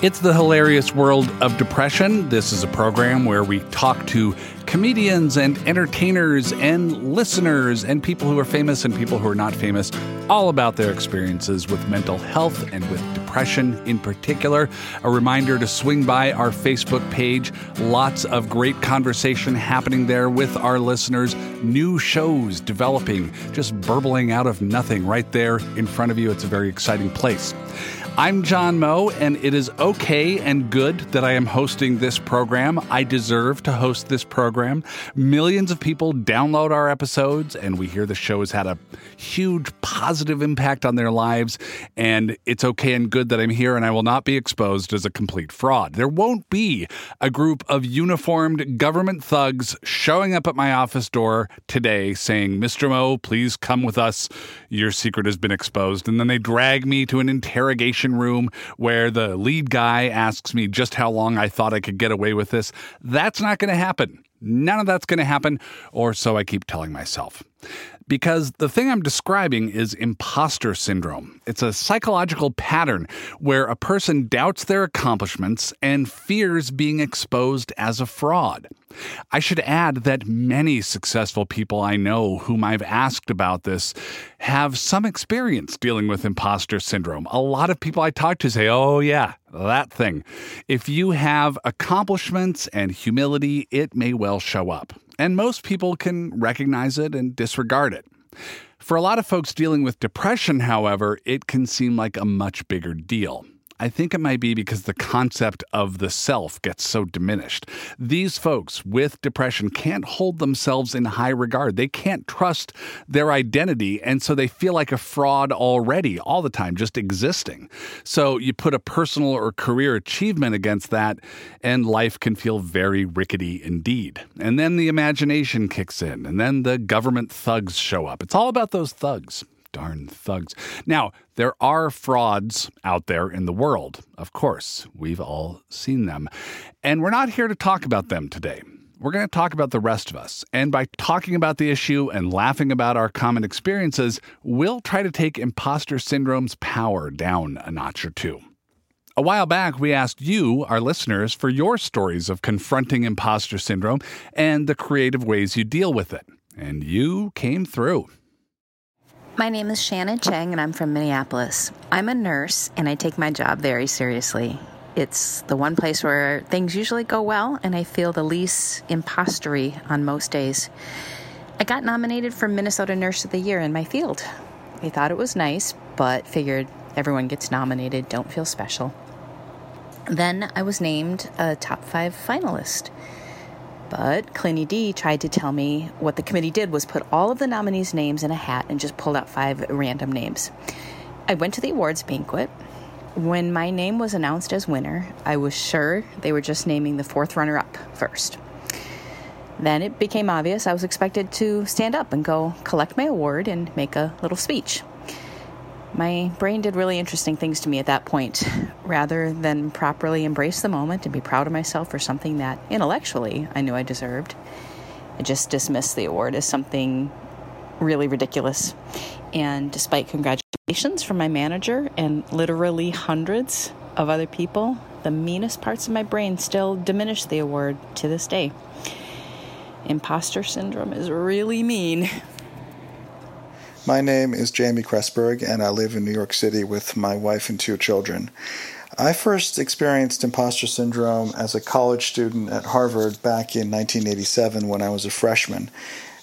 It's the hilarious world of depression. This is a program where we talk to comedians and entertainers and listeners and people who are famous and people who are not famous all about their experiences with mental health and with depression in particular. A reminder to swing by our Facebook page. Lots of great conversation happening there with our listeners. New shows developing, just burbling out of nothing right there in front of you. It's a very exciting place. I'm John Moe, and it is okay and good that I am hosting this program. I deserve to host this program. Millions of people download our episodes, and we hear the show has had a huge positive impact on their lives. And it's okay and good that I'm here, and I will not be exposed as a complete fraud. There won't be a group of uniformed government thugs showing up at my office door today saying, Mr. Moe, please come with us. Your secret has been exposed. And then they drag me to an interrogation room where the lead guy asks me just how long I thought I could get away with this. That's not going to happen. None of that's going to happen, or so I keep telling myself. Because the thing I'm describing is imposter syndrome. It's a psychological pattern where a person doubts their accomplishments and fears being exposed as a fraud. I should add that many successful people I know whom I've asked about this have some experience dealing with imposter syndrome. A lot of people I talk to say, oh, yeah, that thing. If you have accomplishments and humility, it may well show up and most people can recognize it and disregard it. For a lot of folks dealing with depression, however, it can seem like a much bigger deal. I think it might be because the concept of the self gets so diminished. These folks with depression can't hold themselves in high regard. They can't trust their identity, and so they feel like a fraud already, all the time, just existing. So you put a personal or career achievement against that, and life can feel very rickety indeed. And then the imagination kicks in, and then the government thugs show up. It's all about those thugs darn thugs. Now, there are frauds out there in the world. Of course, we've all seen them. And we're not here to talk about them today. We're going to talk about the rest of us. And by talking about the issue and laughing about our common experiences, we'll try to take imposter syndrome's power down a notch or two. A while back, we asked you, our listeners, for your stories of confronting imposter syndrome and the creative ways you deal with it. And you came through. My name is Shannon Chang, and I'm from Minneapolis. I'm a nurse, and I take my job very seriously. It's the one place where things usually go well, and I feel the least impostery on most days. I got nominated for Minnesota Nurse of the Year in my field. I thought it was nice, but figured everyone gets nominated, don't feel special. Then I was named a top five finalist. But Clinny D tried to tell me what the committee did was put all of the nominees' names in a hat and just pulled out five random names. I went to the awards banquet. When my name was announced as winner, I was sure they were just naming the fourth runner up first. Then it became obvious I was expected to stand up and go collect my award and make a little speech. My brain did really interesting things to me at that point. Rather than properly embrace the moment and be proud of myself for something that intellectually I knew I deserved, I just dismissed the award as something really ridiculous. And despite congratulations from my manager and literally hundreds of other people, the meanest parts of my brain still diminish the award to this day. Imposter syndrome is really mean. My name is Jamie Kressberg, and I live in New York City with my wife and two children. I first experienced imposter syndrome as a college student at Harvard back in 1987 when I was a freshman.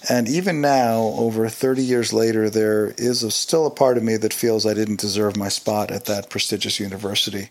And even now, over 30 years later, there is a, still a part of me that feels I didn't deserve my spot at that prestigious university.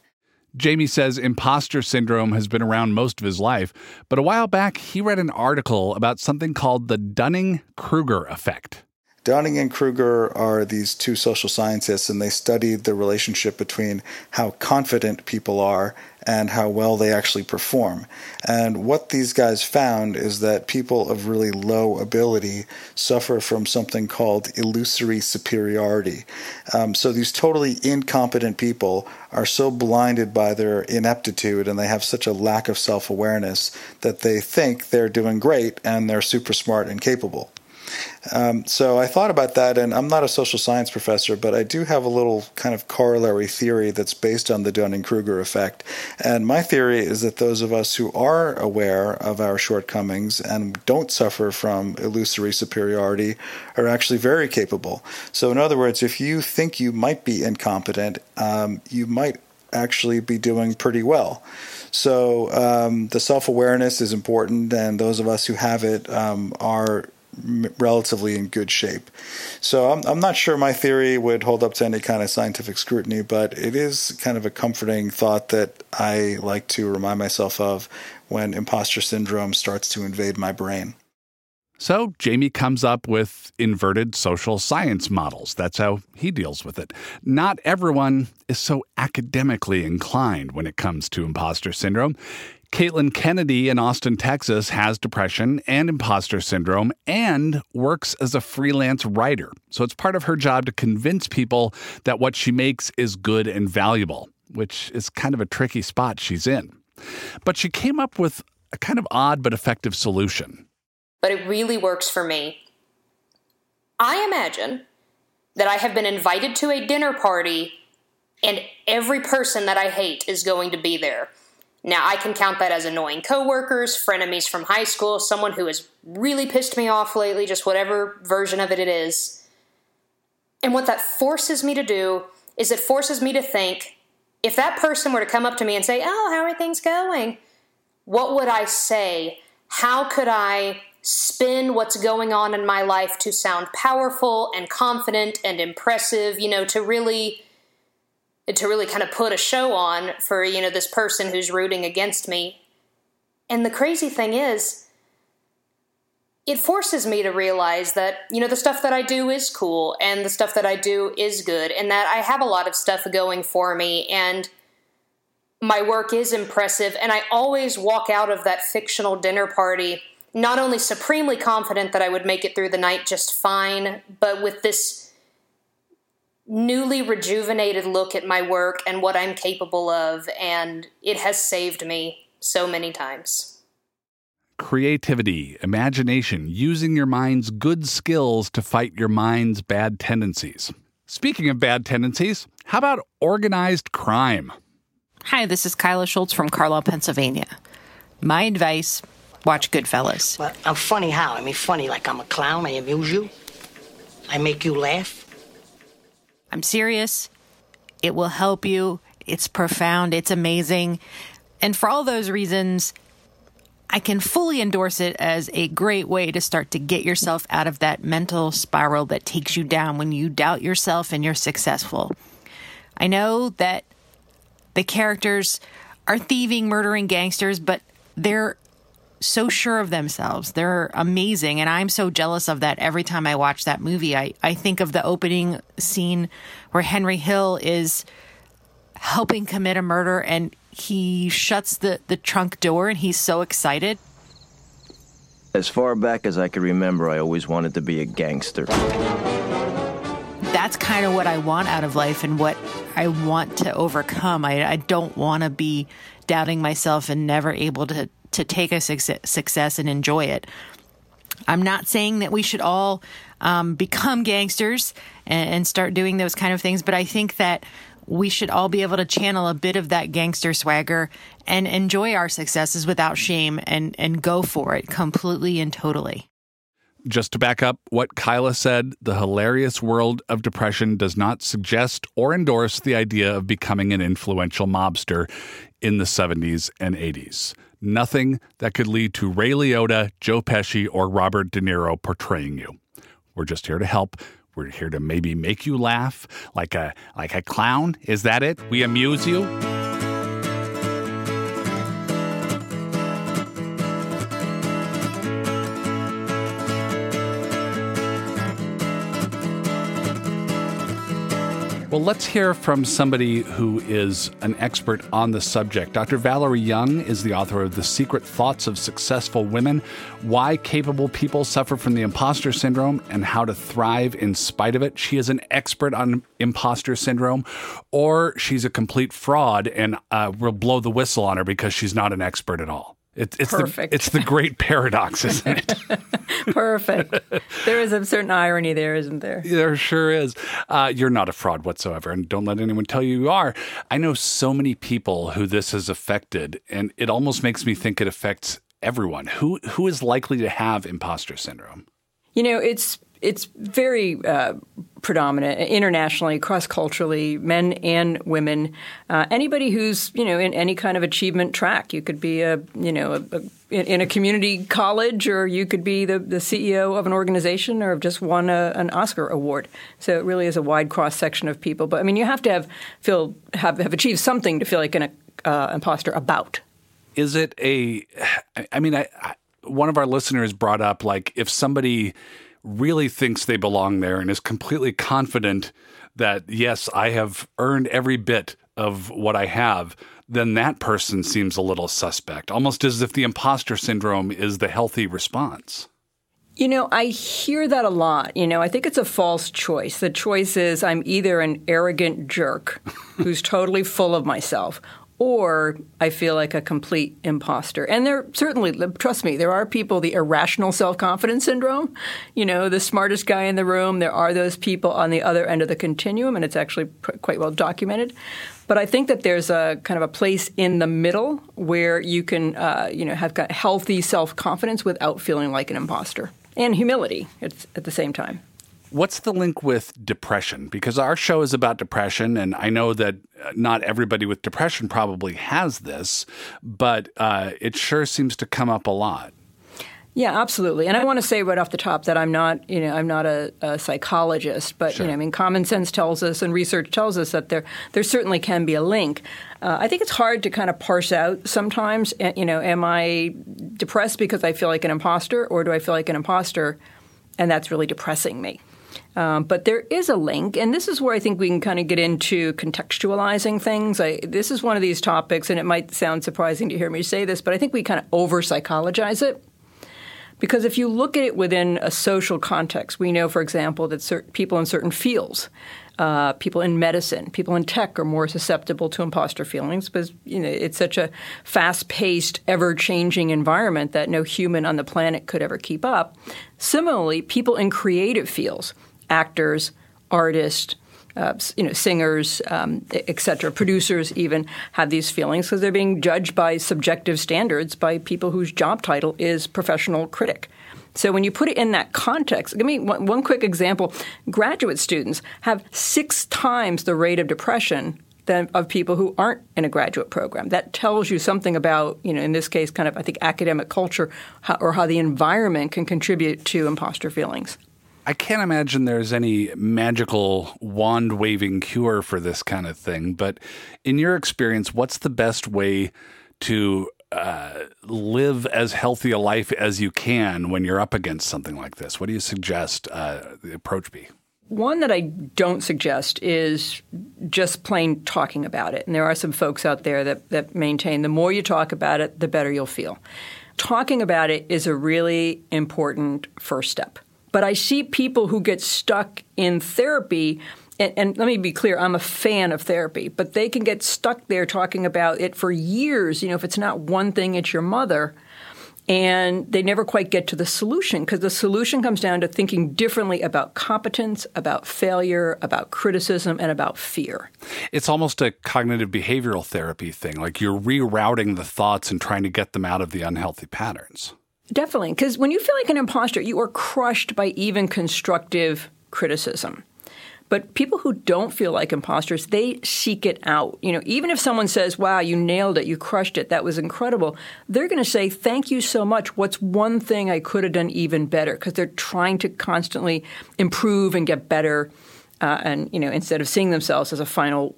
Jamie says imposter syndrome has been around most of his life, but a while back he read an article about something called the Dunning Kruger effect. Dunning and Kruger are these two social scientists, and they studied the relationship between how confident people are and how well they actually perform. And what these guys found is that people of really low ability suffer from something called illusory superiority. Um, so these totally incompetent people are so blinded by their ineptitude and they have such a lack of self awareness that they think they're doing great and they're super smart and capable. Um, so I thought about that, and I'm not a social science professor, but I do have a little kind of corollary theory that's based on the Dunning Kruger effect. And my theory is that those of us who are aware of our shortcomings and don't suffer from illusory superiority are actually very capable. So, in other words, if you think you might be incompetent, um, you might actually be doing pretty well. So um, the self awareness is important, and those of us who have it um, are relatively in good shape. So I'm, I'm not sure my theory would hold up to any kind of scientific scrutiny, but it is kind of a comforting thought that I like to remind myself of when imposter syndrome starts to invade my brain. So Jamie comes up with inverted social science models. That's how he deals with it. Not everyone is so academically inclined when it comes to imposter syndrome. Caitlin Kennedy in Austin, Texas has depression and imposter syndrome and works as a freelance writer. So it's part of her job to convince people that what she makes is good and valuable, which is kind of a tricky spot she's in. But she came up with a kind of odd but effective solution but it really works for me. I imagine that I have been invited to a dinner party and every person that I hate is going to be there. Now, I can count that as annoying coworkers, frenemies from high school, someone who has really pissed me off lately, just whatever version of it it is. And what that forces me to do is it forces me to think if that person were to come up to me and say, Oh, how are things going? What would I say? How could I spin what's going on in my life to sound powerful and confident and impressive, you know, to really to really kind of put a show on for, you know, this person who's rooting against me. And the crazy thing is it forces me to realize that, you know, the stuff that I do is cool and the stuff that I do is good and that I have a lot of stuff going for me and my work is impressive and I always walk out of that fictional dinner party not only supremely confident that I would make it through the night just fine, but with this newly rejuvenated look at my work and what I'm capable of, and it has saved me so many times. Creativity, imagination, using your mind's good skills to fight your mind's bad tendencies. Speaking of bad tendencies, how about organized crime? Hi, this is Kyla Schultz from Carlisle, Pennsylvania. My advice watch Goodfellas. Well, I'm funny how? I mean, funny like I'm a clown. I amuse you. I make you laugh. I'm serious. It will help you. It's profound. It's amazing. And for all those reasons, I can fully endorse it as a great way to start to get yourself out of that mental spiral that takes you down when you doubt yourself and you're successful. I know that the characters are thieving, murdering gangsters, but they're so sure of themselves. They're amazing. And I'm so jealous of that every time I watch that movie. I, I think of the opening scene where Henry Hill is helping commit a murder and he shuts the, the trunk door and he's so excited. As far back as I can remember, I always wanted to be a gangster. That's kind of what I want out of life and what I want to overcome. I, I don't want to be doubting myself and never able to to take a success and enjoy it. I'm not saying that we should all um, become gangsters and, and start doing those kind of things, but I think that we should all be able to channel a bit of that gangster swagger and enjoy our successes without shame and, and go for it completely and totally. Just to back up what Kyla said, the hilarious world of depression does not suggest or endorse the idea of becoming an influential mobster in the 70s and 80s. Nothing that could lead to Ray Liotta, Joe Pesci, or Robert De Niro portraying you. We're just here to help. We're here to maybe make you laugh like a like a clown. Is that it? We amuse you? Well, let's hear from somebody who is an expert on the subject. Dr. Valerie Young is the author of The Secret Thoughts of Successful Women Why Capable People Suffer from the Imposter Syndrome and How to Thrive in Spite of It. She is an expert on imposter syndrome, or she's a complete fraud and uh, we'll blow the whistle on her because she's not an expert at all. It, it's Perfect. The, it's the great paradox, isn't it? Perfect. there is a certain irony there, isn't there? there sure is. Uh, you're not a fraud whatsoever, and don't let anyone tell you you are. I know so many people who this has affected, and it almost makes me think it affects everyone. Who who is likely to have imposter syndrome? You know, it's it's very uh, predominant internationally, cross culturally, men and women. Uh, anybody who's you know in any kind of achievement track, you could be a you know a, a, in a community college, or you could be the, the CEO of an organization, or have just won a, an Oscar award. So it really is a wide cross section of people. But I mean, you have to have feel have have achieved something to feel like an uh, imposter about. Is it a? I mean, I, I one of our listeners brought up like if somebody really thinks they belong there and is completely confident that, yes, I have earned every bit of what I have, then that person seems a little suspect, almost as if the imposter syndrome is the healthy response. You know, I hear that a lot. You know, I think it's a false choice. The choice is I'm either an arrogant jerk who's totally full of myself, or I feel like a complete imposter. And there certainly, trust me, there are people, the irrational self confidence syndrome, you know, the smartest guy in the room. There are those people on the other end of the continuum, and it's actually quite well documented. But I think that there's a kind of a place in the middle where you can, uh, you know, have got healthy self confidence without feeling like an imposter and humility at the same time. What's the link with depression? Because our show is about depression, and I know that uh, not everybody with depression probably has this, but uh, it sure seems to come up a lot. Yeah, absolutely. And I want to say right off the top that I'm not, you know, I'm not a, a psychologist, but sure. you know, I mean, common sense tells us and research tells us that there there certainly can be a link. Uh, I think it's hard to kind of parse out sometimes. Eh, you know, am I depressed because I feel like an imposter, or do I feel like an imposter, and that's really depressing me? Um, but there is a link, and this is where I think we can kind of get into contextualizing things. I, this is one of these topics, and it might sound surprising to hear me say this, but I think we kind of over psychologize it. Because if you look at it within a social context, we know, for example, that certain people in certain fields, uh, people in medicine, people in tech, are more susceptible to imposter feelings because you know it's such a fast-paced, ever-changing environment that no human on the planet could ever keep up. Similarly, people in creative fields, actors, artists, uh, you know, singers, um, et cetera, producers even have these feelings because they're being judged by subjective standards by people whose job title is professional critic. So when you put it in that context, give me one, one quick example. Graduate students have six times the rate of depression than of people who aren't in a graduate program. That tells you something about, you know, in this case, kind of I think academic culture how, or how the environment can contribute to imposter feelings. I can't imagine there's any magical wand waving cure for this kind of thing. But in your experience, what's the best way to uh, live as healthy a life as you can when you're up against something like this? What do you suggest uh, the approach be? One that I don't suggest is just plain talking about it. And there are some folks out there that, that maintain the more you talk about it, the better you'll feel. Talking about it is a really important first step. But I see people who get stuck in therapy. And, and, let me be clear, I'm a fan of therapy, but they can get stuck there talking about it for years. You know, if it's not one thing, it's your mother. And they never quite get to the solution because the solution comes down to thinking differently about competence, about failure, about criticism, and about fear. It's almost a cognitive behavioral therapy thing. Like you're rerouting the thoughts and trying to get them out of the unhealthy patterns. Definitely, because when you feel like an imposter, you are crushed by even constructive criticism. But people who don't feel like imposters, they seek it out. You know, even if someone says, "Wow, you nailed it, you crushed it, that was incredible," they're going to say, "Thank you so much. What's one thing I could have done even better?" Because they're trying to constantly improve and get better, uh, and you know, instead of seeing themselves as a final,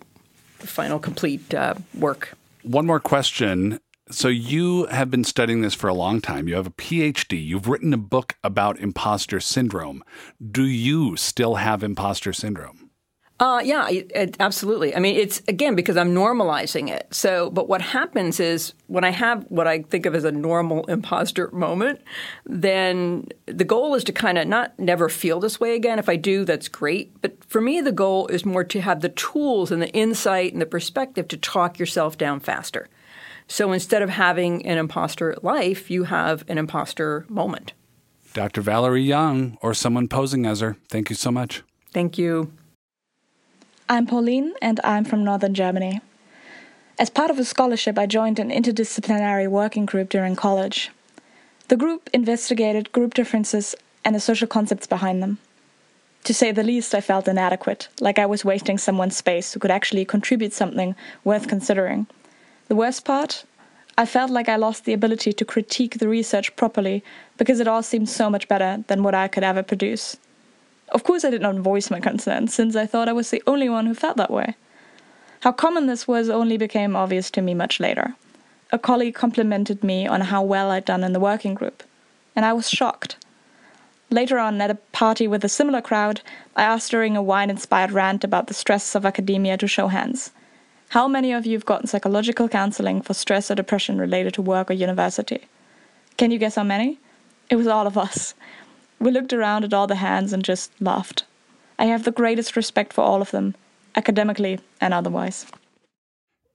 final complete uh, work. One more question so you have been studying this for a long time. You have a PhD. You've written a book about imposter syndrome. Do you still have imposter syndrome? Uh, yeah, it, it, absolutely. I mean, it's again because I'm normalizing it. So, but what happens is when I have what I think of as a normal imposter moment, then the goal is to kind of not never feel this way again. If I do, that's great. But for me, the goal is more to have the tools and the insight and the perspective to talk yourself down faster. So instead of having an imposter life, you have an imposter moment. Dr. Valerie Young, or someone posing as her, thank you so much. Thank you. I'm Pauline, and I'm from Northern Germany. As part of a scholarship, I joined an interdisciplinary working group during college. The group investigated group differences and the social concepts behind them. To say the least, I felt inadequate, like I was wasting someone's space who could actually contribute something worth considering. The worst part? I felt like I lost the ability to critique the research properly because it all seemed so much better than what I could ever produce. Of course, I did not voice my concerns, since I thought I was the only one who felt that way. How common this was only became obvious to me much later. A colleague complimented me on how well I'd done in the working group, and I was shocked. Later on, at a party with a similar crowd, I asked during a wine inspired rant about the stresses of academia to show hands. How many of you have gotten psychological counseling for stress or depression related to work or university? Can you guess how many? It was all of us. We looked around at all the hands and just laughed. I have the greatest respect for all of them, academically and otherwise.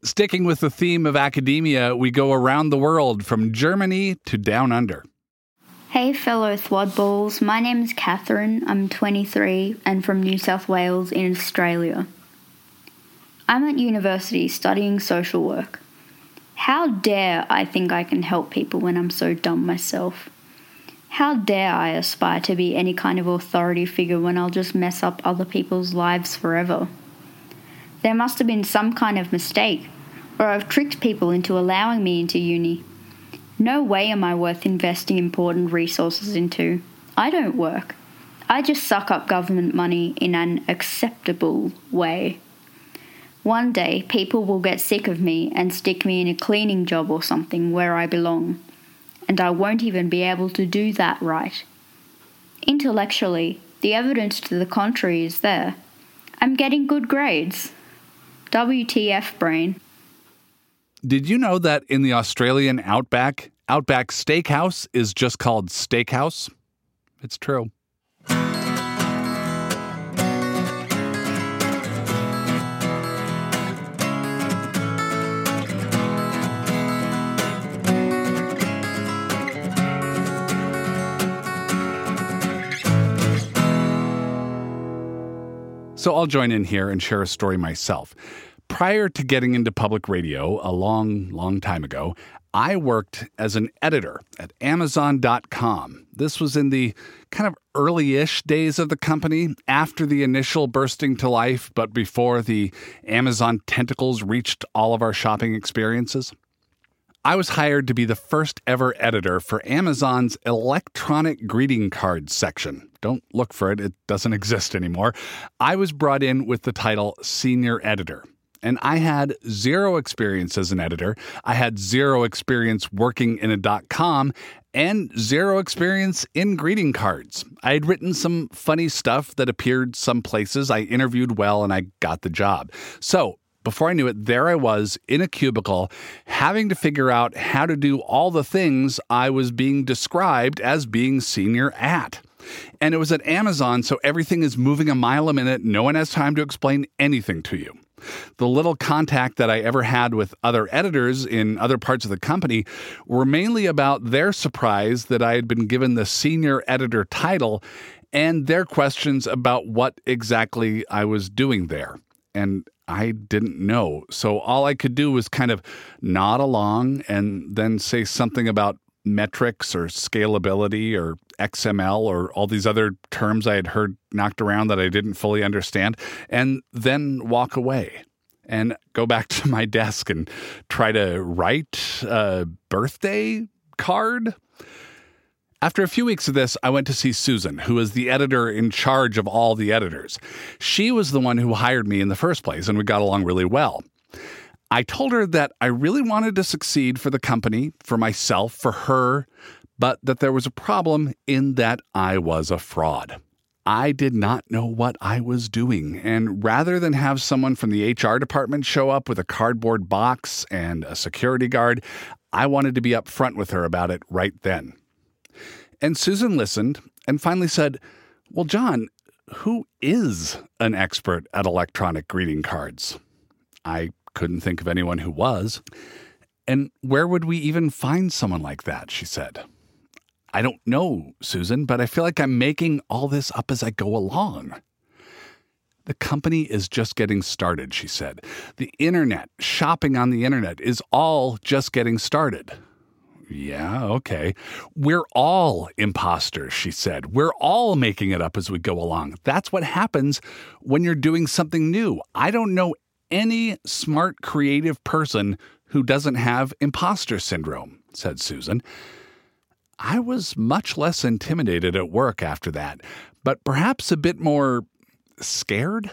Sticking with the theme of academia, we go around the world from Germany to down under. Hey, fellow Thwodballs. My name is Catherine. I'm 23 and from New South Wales in Australia. I'm at university studying social work. How dare I think I can help people when I'm so dumb myself? How dare I aspire to be any kind of authority figure when I'll just mess up other people's lives forever? There must have been some kind of mistake, or I've tricked people into allowing me into uni. No way am I worth investing important resources into. I don't work. I just suck up government money in an acceptable way. One day, people will get sick of me and stick me in a cleaning job or something where I belong and I won't even be able to do that right. Intellectually, the evidence to the contrary is there. I'm getting good grades. WTF, brain. Did you know that in the Australian outback, Outback Steakhouse is just called Steakhouse? It's true. So I'll join in here and share a story myself. Prior to getting into public radio a long, long time ago, I worked as an editor at Amazon.com. This was in the kind of early ish days of the company, after the initial bursting to life, but before the Amazon tentacles reached all of our shopping experiences. I was hired to be the first ever editor for Amazon's electronic greeting cards section. Don't look for it, it doesn't exist anymore. I was brought in with the title Senior Editor. And I had zero experience as an editor. I had zero experience working in a dot com and zero experience in greeting cards. I had written some funny stuff that appeared some places. I interviewed well and I got the job. So before I knew it, there I was in a cubicle having to figure out how to do all the things I was being described as being senior at. And it was at Amazon, so everything is moving a mile a minute. No one has time to explain anything to you. The little contact that I ever had with other editors in other parts of the company were mainly about their surprise that I had been given the senior editor title and their questions about what exactly I was doing there. And I didn't know. So all I could do was kind of nod along and then say something about metrics or scalability or XML or all these other terms I had heard knocked around that I didn't fully understand, and then walk away and go back to my desk and try to write a birthday card after a few weeks of this, I went to see Susan, who is the editor in charge of all the editors. She was the one who hired me in the first place, and we got along really well. I told her that I really wanted to succeed for the company, for myself, for her, but that there was a problem in that I was a fraud. I did not know what I was doing, and rather than have someone from the HR department show up with a cardboard box and a security guard, I wanted to be upfront with her about it right then. And Susan listened and finally said, Well, John, who is an expert at electronic greeting cards? I couldn't think of anyone who was. And where would we even find someone like that? She said. I don't know, Susan, but I feel like I'm making all this up as I go along. The company is just getting started, she said. The internet, shopping on the internet, is all just getting started. Yeah, okay. We're all imposters, she said. We're all making it up as we go along. That's what happens when you're doing something new. I don't know any smart, creative person who doesn't have imposter syndrome, said Susan. I was much less intimidated at work after that, but perhaps a bit more scared?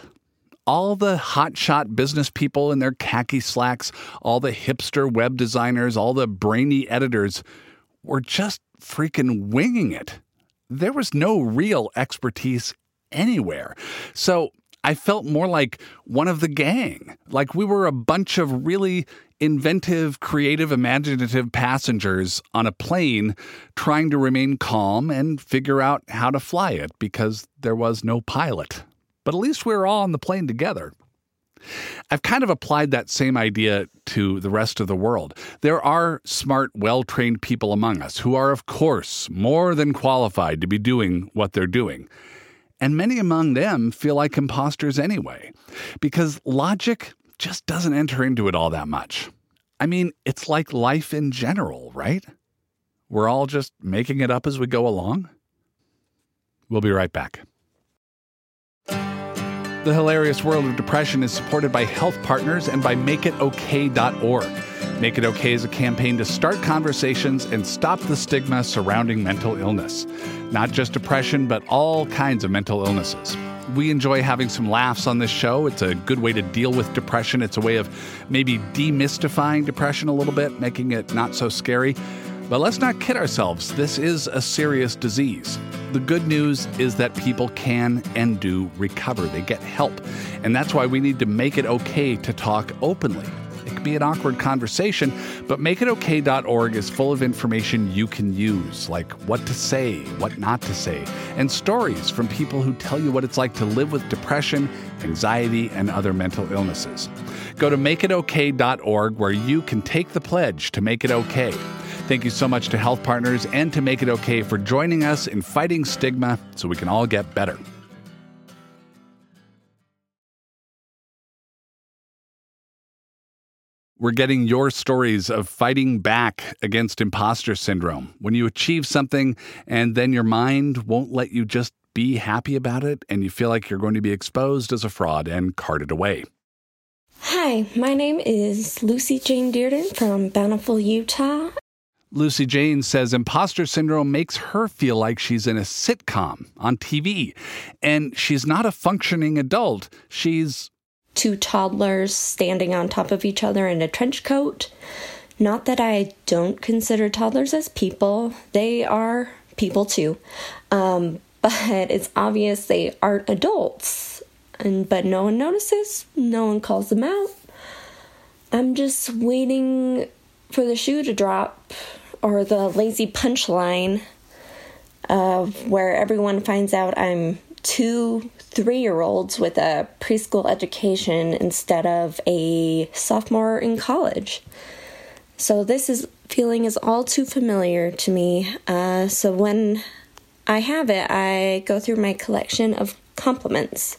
All the hotshot business people in their khaki slacks, all the hipster web designers, all the brainy editors were just freaking winging it. There was no real expertise anywhere. So I felt more like one of the gang, like we were a bunch of really inventive, creative, imaginative passengers on a plane trying to remain calm and figure out how to fly it because there was no pilot but at least we were all on the plane together. I've kind of applied that same idea to the rest of the world. There are smart, well trained people among us who are, of course, more than qualified to be doing what they're doing. And many among them feel like imposters anyway, because logic just doesn't enter into it all that much. I mean, it's like life in general, right? We're all just making it up as we go along. We'll be right back. The Hilarious World of Depression is supported by Health Partners and by MakeItOK.org. Make It OK is a campaign to start conversations and stop the stigma surrounding mental illness. Not just depression, but all kinds of mental illnesses. We enjoy having some laughs on this show. It's a good way to deal with depression. It's a way of maybe demystifying depression a little bit, making it not so scary. But let's not kid ourselves, this is a serious disease. The good news is that people can and do recover, they get help. And that's why we need to make it okay to talk openly. It can be an awkward conversation, but makeitok.org is full of information you can use, like what to say, what not to say, and stories from people who tell you what it's like to live with depression, anxiety, and other mental illnesses. Go to makeitok.org where you can take the pledge to make it okay. Thank you so much to Health Partners and to Make It Okay for joining us in fighting stigma so we can all get better. We're getting your stories of fighting back against imposter syndrome. When you achieve something and then your mind won't let you just be happy about it and you feel like you're going to be exposed as a fraud and carted away. Hi, my name is Lucy Jane Dearden from Bountiful, Utah, Lucy Jane says imposter syndrome makes her feel like she's in a sitcom on TV, and she's not a functioning adult. She's two toddlers standing on top of each other in a trench coat. Not that I don't consider toddlers as people, they are people too. Um, but it's obvious they aren't adults. And but no one notices, no one calls them out. I'm just waiting for the shoe to drop or the lazy punchline of where everyone finds out I'm two three year olds with a preschool education instead of a sophomore in college. So this is feeling is all too familiar to me. Uh, so when I have it, I go through my collection of compliments.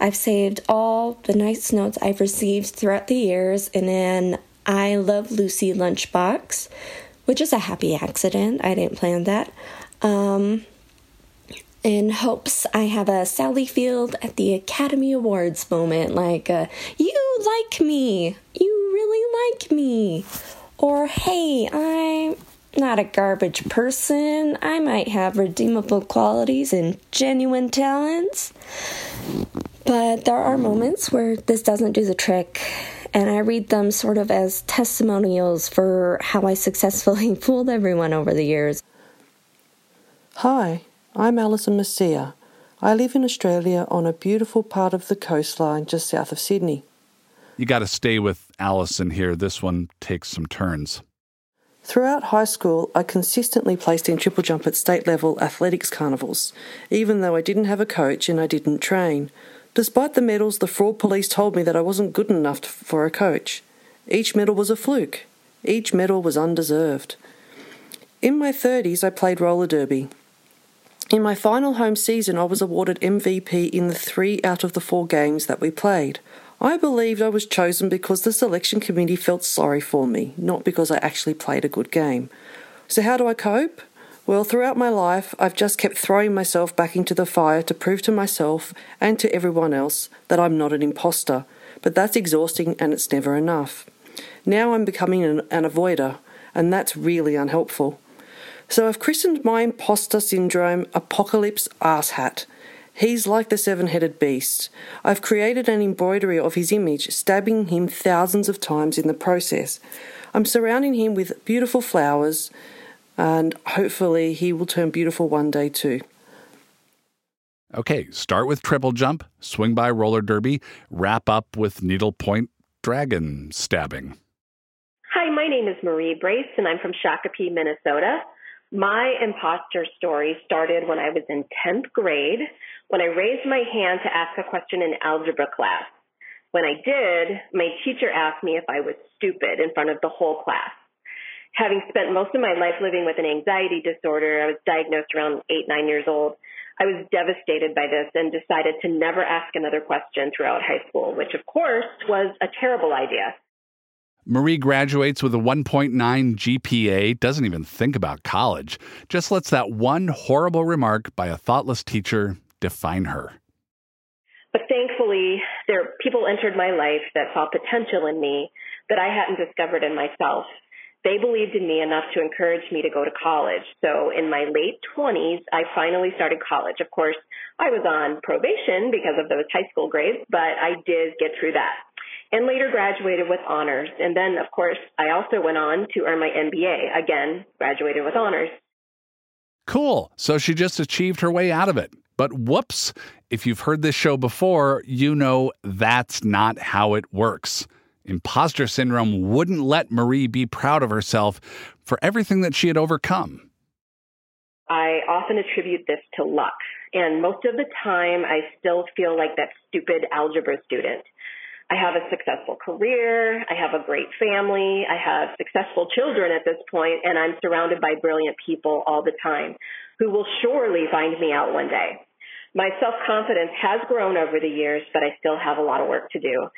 I've saved all the nice notes I've received throughout the years in an I Love Lucy lunchbox which is a happy accident. I didn't plan that. Um, in hopes I have a Sally Field at the Academy Awards moment, like, uh, you like me, you really like me, or hey, I'm not a garbage person, I might have redeemable qualities and genuine talents. But there are moments where this doesn't do the trick and I read them sort of as testimonials for how I successfully fooled everyone over the years. Hi, I'm Alison Messia. I live in Australia on a beautiful part of the coastline just south of Sydney. You got to stay with Alison here. This one takes some turns. Throughout high school, I consistently placed in triple jump at state level athletics carnivals, even though I didn't have a coach and I didn't train. Despite the medals, the fraud police told me that I wasn't good enough for a coach. Each medal was a fluke. Each medal was undeserved. In my 30s, I played roller derby. In my final home season, I was awarded MVP in the three out of the four games that we played. I believed I was chosen because the selection committee felt sorry for me, not because I actually played a good game. So, how do I cope? Well, throughout my life, I've just kept throwing myself back into the fire to prove to myself and to everyone else that I'm not an imposter. But that's exhausting and it's never enough. Now I'm becoming an, an avoider, and that's really unhelpful. So I've christened my imposter syndrome Apocalypse Asshat. He's like the seven headed beast. I've created an embroidery of his image, stabbing him thousands of times in the process. I'm surrounding him with beautiful flowers, and hopefully he will turn beautiful one day too. Okay, start with triple jump, swing by roller derby, wrap up with needlepoint dragon stabbing. Hi, my name is Marie Brace, and I'm from Shakopee, Minnesota. My imposter story started when I was in 10th grade when I raised my hand to ask a question in algebra class. When I did, my teacher asked me if I was stupid in front of the whole class. Having spent most of my life living with an anxiety disorder, I was diagnosed around eight, nine years old. I was devastated by this and decided to never ask another question throughout high school, which of course was a terrible idea. Marie graduates with a 1.9 GPA, doesn't even think about college, just lets that one horrible remark by a thoughtless teacher define her. But thankfully, there people entered my life that saw potential in me that I hadn't discovered in myself. They believed in me enough to encourage me to go to college. So in my late 20s, I finally started college. Of course, I was on probation because of those high school grades, but I did get through that and later graduated with honors. And then, of course, I also went on to earn my MBA. Again, graduated with honors. Cool. So she just achieved her way out of it. But whoops, if you've heard this show before, you know that's not how it works. Imposter syndrome wouldn't let Marie be proud of herself for everything that she had overcome. I often attribute this to luck. And most of the time, I still feel like that stupid algebra student. I have a successful career. I have a great family. I have successful children at this point, and I'm surrounded by brilliant people all the time who will surely find me out one day. My self confidence has grown over the years, but I still have a lot of work to do.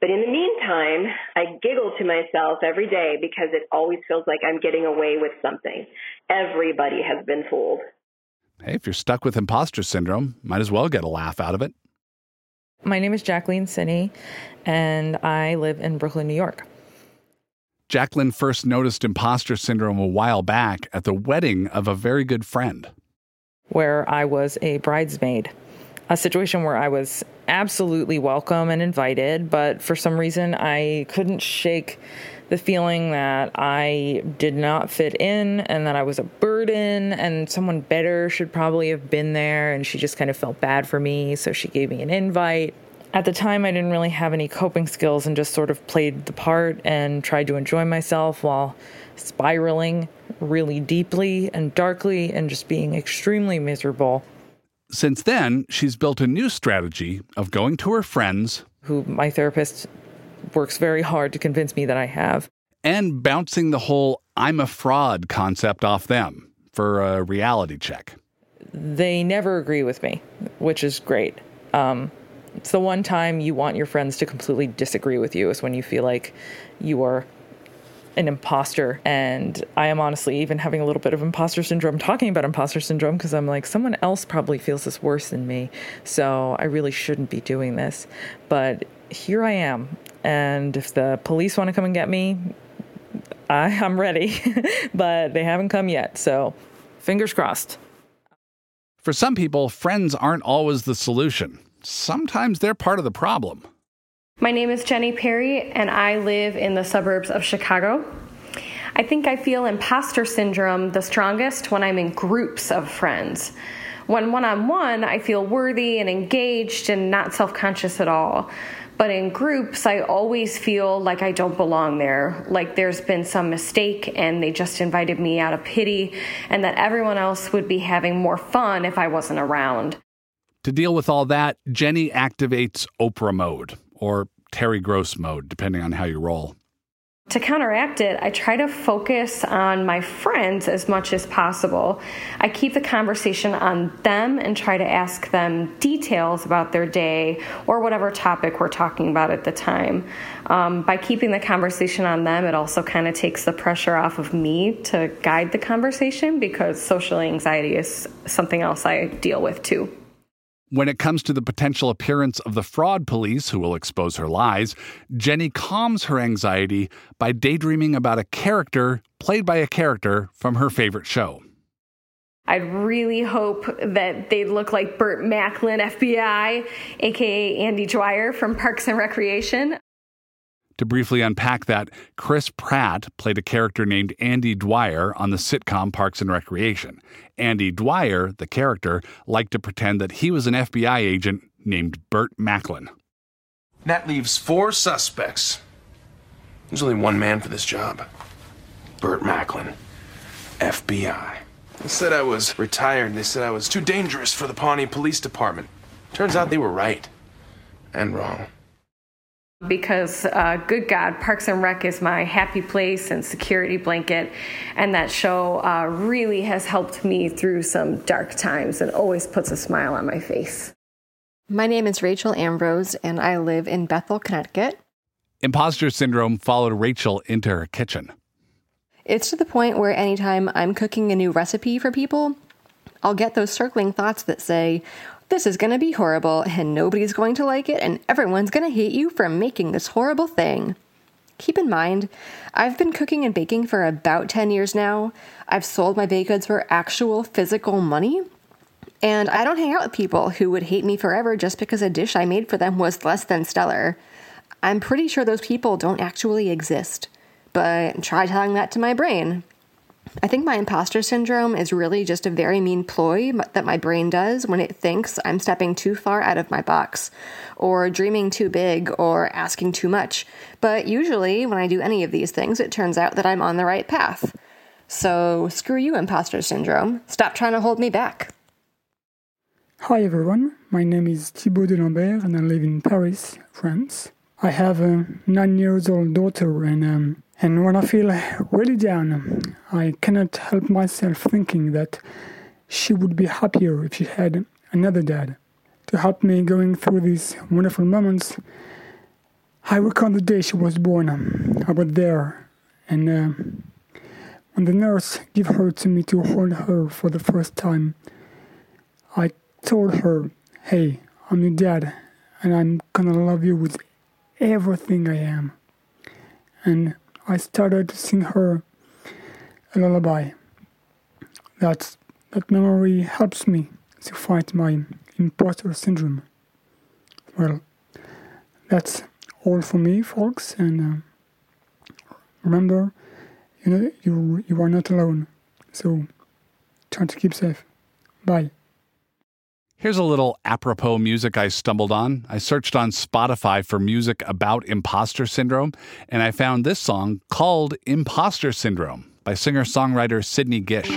But in the meantime, I giggle to myself every day because it always feels like I'm getting away with something. Everybody has been fooled. Hey, if you're stuck with imposter syndrome, might as well get a laugh out of it. My name is Jacqueline Sinney, and I live in Brooklyn, New York. Jacqueline first noticed imposter syndrome a while back at the wedding of a very good friend. Where I was a bridesmaid, a situation where I was absolutely welcome and invited, but for some reason I couldn't shake the feeling that I did not fit in and that I was a burden and someone better should probably have been there. And she just kind of felt bad for me. So she gave me an invite. At the time, I didn't really have any coping skills and just sort of played the part and tried to enjoy myself while spiraling really deeply and darkly and just being extremely miserable. Since then, she's built a new strategy of going to her friends, who my therapist works very hard to convince me that I have. And bouncing the whole I'm a fraud concept off them for a reality check. They never agree with me, which is great. Um, it's the one time you want your friends to completely disagree with you is when you feel like you are an imposter. And I am honestly even having a little bit of imposter syndrome talking about imposter syndrome because I'm like, someone else probably feels this worse than me. So I really shouldn't be doing this. But here I am. And if the police want to come and get me, I, I'm ready. but they haven't come yet. So fingers crossed. For some people, friends aren't always the solution. Sometimes they're part of the problem. My name is Jenny Perry, and I live in the suburbs of Chicago. I think I feel imposter syndrome the strongest when I'm in groups of friends. When one on one, I feel worthy and engaged and not self conscious at all. But in groups, I always feel like I don't belong there, like there's been some mistake and they just invited me out of pity, and that everyone else would be having more fun if I wasn't around. To deal with all that, Jenny activates Oprah mode, or Terry Gross mode, depending on how you roll. To counteract it, I try to focus on my friends as much as possible. I keep the conversation on them and try to ask them details about their day or whatever topic we're talking about at the time. Um, by keeping the conversation on them, it also kind of takes the pressure off of me to guide the conversation because social anxiety is something else I deal with too. When it comes to the potential appearance of the fraud police who will expose her lies, Jenny calms her anxiety by daydreaming about a character played by a character from her favorite show. I'd really hope that they'd look like Burt Macklin, FBI, aka Andy Dwyer from Parks and Recreation. To briefly unpack that, Chris Pratt played a character named Andy Dwyer on the sitcom Parks and Recreation. Andy Dwyer, the character, liked to pretend that he was an FBI agent named Burt Macklin. That leaves four suspects. There's only one man for this job Burt Macklin, FBI. They said I was retired. They said I was too dangerous for the Pawnee Police Department. Turns out they were right and wrong because uh, good god parks and rec is my happy place and security blanket. And that show uh, really has helped me through some dark times and always puts a smile on my face. My name is rachel ambrose and i live in bethel connecticut. Imposter syndrome followed rachel into her kitchen. It's to the point where anytime i'm cooking a new recipe for people I'll get those circling thoughts that say, this is going to be horrible, and nobody's going to like it, and everyone's going to hate you for making this horrible thing. Keep in mind, I've been cooking and baking for about 10 years now. I've sold my baked goods for actual physical money. And I don't hang out with people who would hate me forever just because a dish I made for them was less than stellar. I'm pretty sure those people don't actually exist. But try telling that to my brain. I think my imposter syndrome is really just a very mean ploy that my brain does when it thinks I'm stepping too far out of my box, or dreaming too big, or asking too much. But usually, when I do any of these things, it turns out that I'm on the right path. So, screw you, imposter syndrome. Stop trying to hold me back. Hi everyone, my name is Thibaut de Lambert and I live in Paris, France. I have a nine years old daughter and um, and when I feel really down, I cannot help myself thinking that she would be happier if she had another dad to help me going through these wonderful moments. I recall the day she was born. I was there, and uh, when the nurse gave her to me to hold her for the first time, I told her, "Hey, I'm your dad, and I'm gonna love you with everything I am." And I started to sing her a lullaby. That, that memory helps me to fight my imposter syndrome. Well, that's all for me, folks, and uh, remember, you know, you you are not alone. So try to keep safe. Bye. Here's a little apropos music I stumbled on. I searched on Spotify for music about imposter syndrome, and I found this song called Imposter Syndrome by singer songwriter Sidney Gish.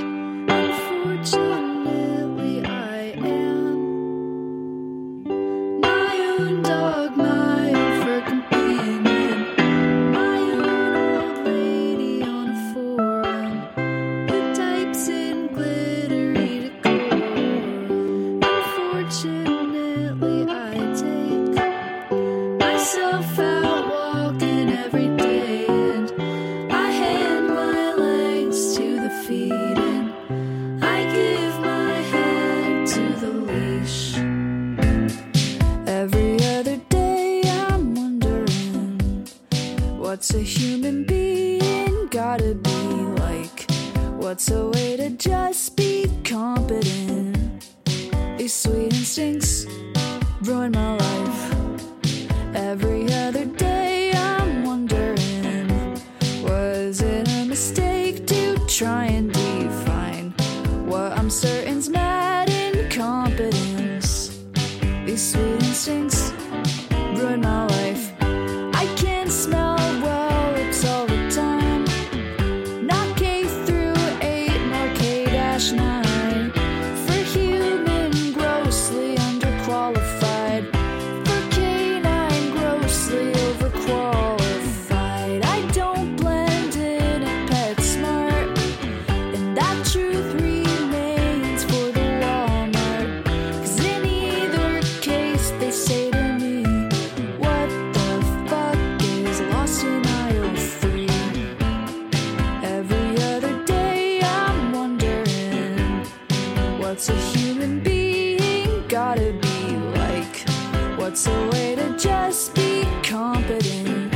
What's a human being gotta be like? What's a way to just be competent?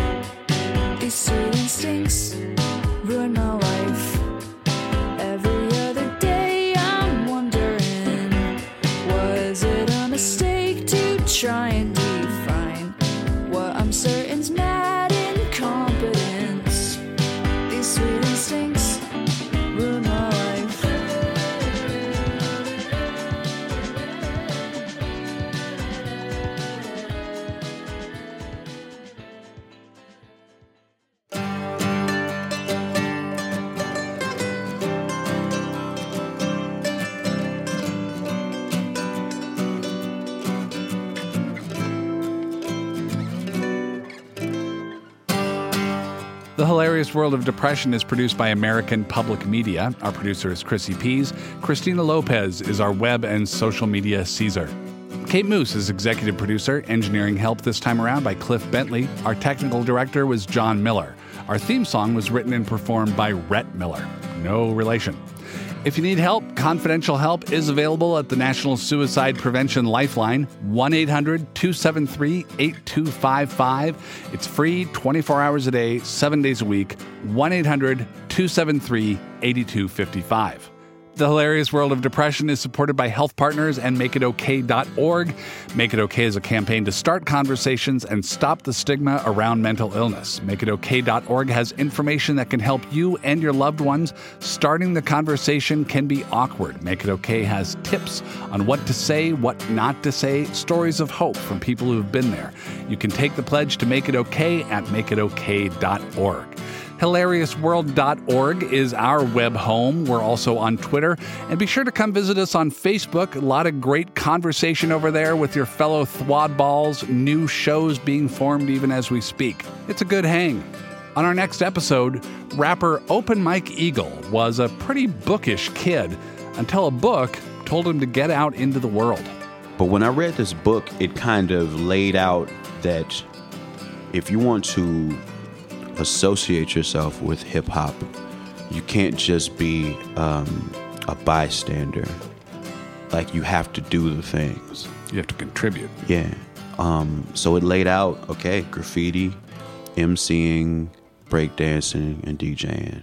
These sweet instincts ruin my Hilarious World of Depression is produced by American Public Media. Our producer is Chrissy Pease. Christina Lopez is our web and social media Caesar. Kate Moos is executive producer, engineering help this time around by Cliff Bentley. Our technical director was John Miller. Our theme song was written and performed by Rhett Miller. No relation. If you need help, confidential help is available at the National Suicide Prevention Lifeline, 1 800 273 8255. It's free 24 hours a day, seven days a week, 1 800 273 8255. The Hilarious World of Depression is supported by Health Partners and MakeItOK.org. Make It OK is a campaign to start conversations and stop the stigma around mental illness. MakeItOK.org has information that can help you and your loved ones. Starting the conversation can be awkward. Make It OK has tips on what to say, what not to say, stories of hope from people who have been there. You can take the pledge to Make It OK at MakeItOK.org. HilariousWorld.org is our web home. We're also on Twitter. And be sure to come visit us on Facebook. A lot of great conversation over there with your fellow Thwadballs. New shows being formed even as we speak. It's a good hang. On our next episode, rapper Open Mike Eagle was a pretty bookish kid until a book told him to get out into the world. But when I read this book, it kind of laid out that if you want to associate yourself with hip hop, you can't just be um, a bystander. Like you have to do the things. You have to contribute. Yeah. Um, so it laid out okay, graffiti, MCing, breakdancing, and DJing.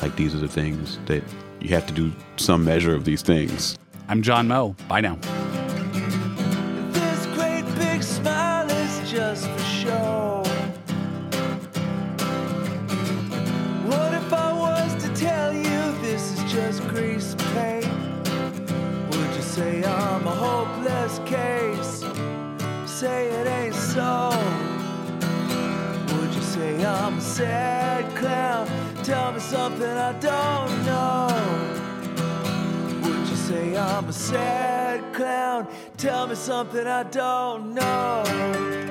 Like these are the things that you have to do some measure of these things. I'm John Moe. Bye now. I'm a sad clown? Tell me something I don't know.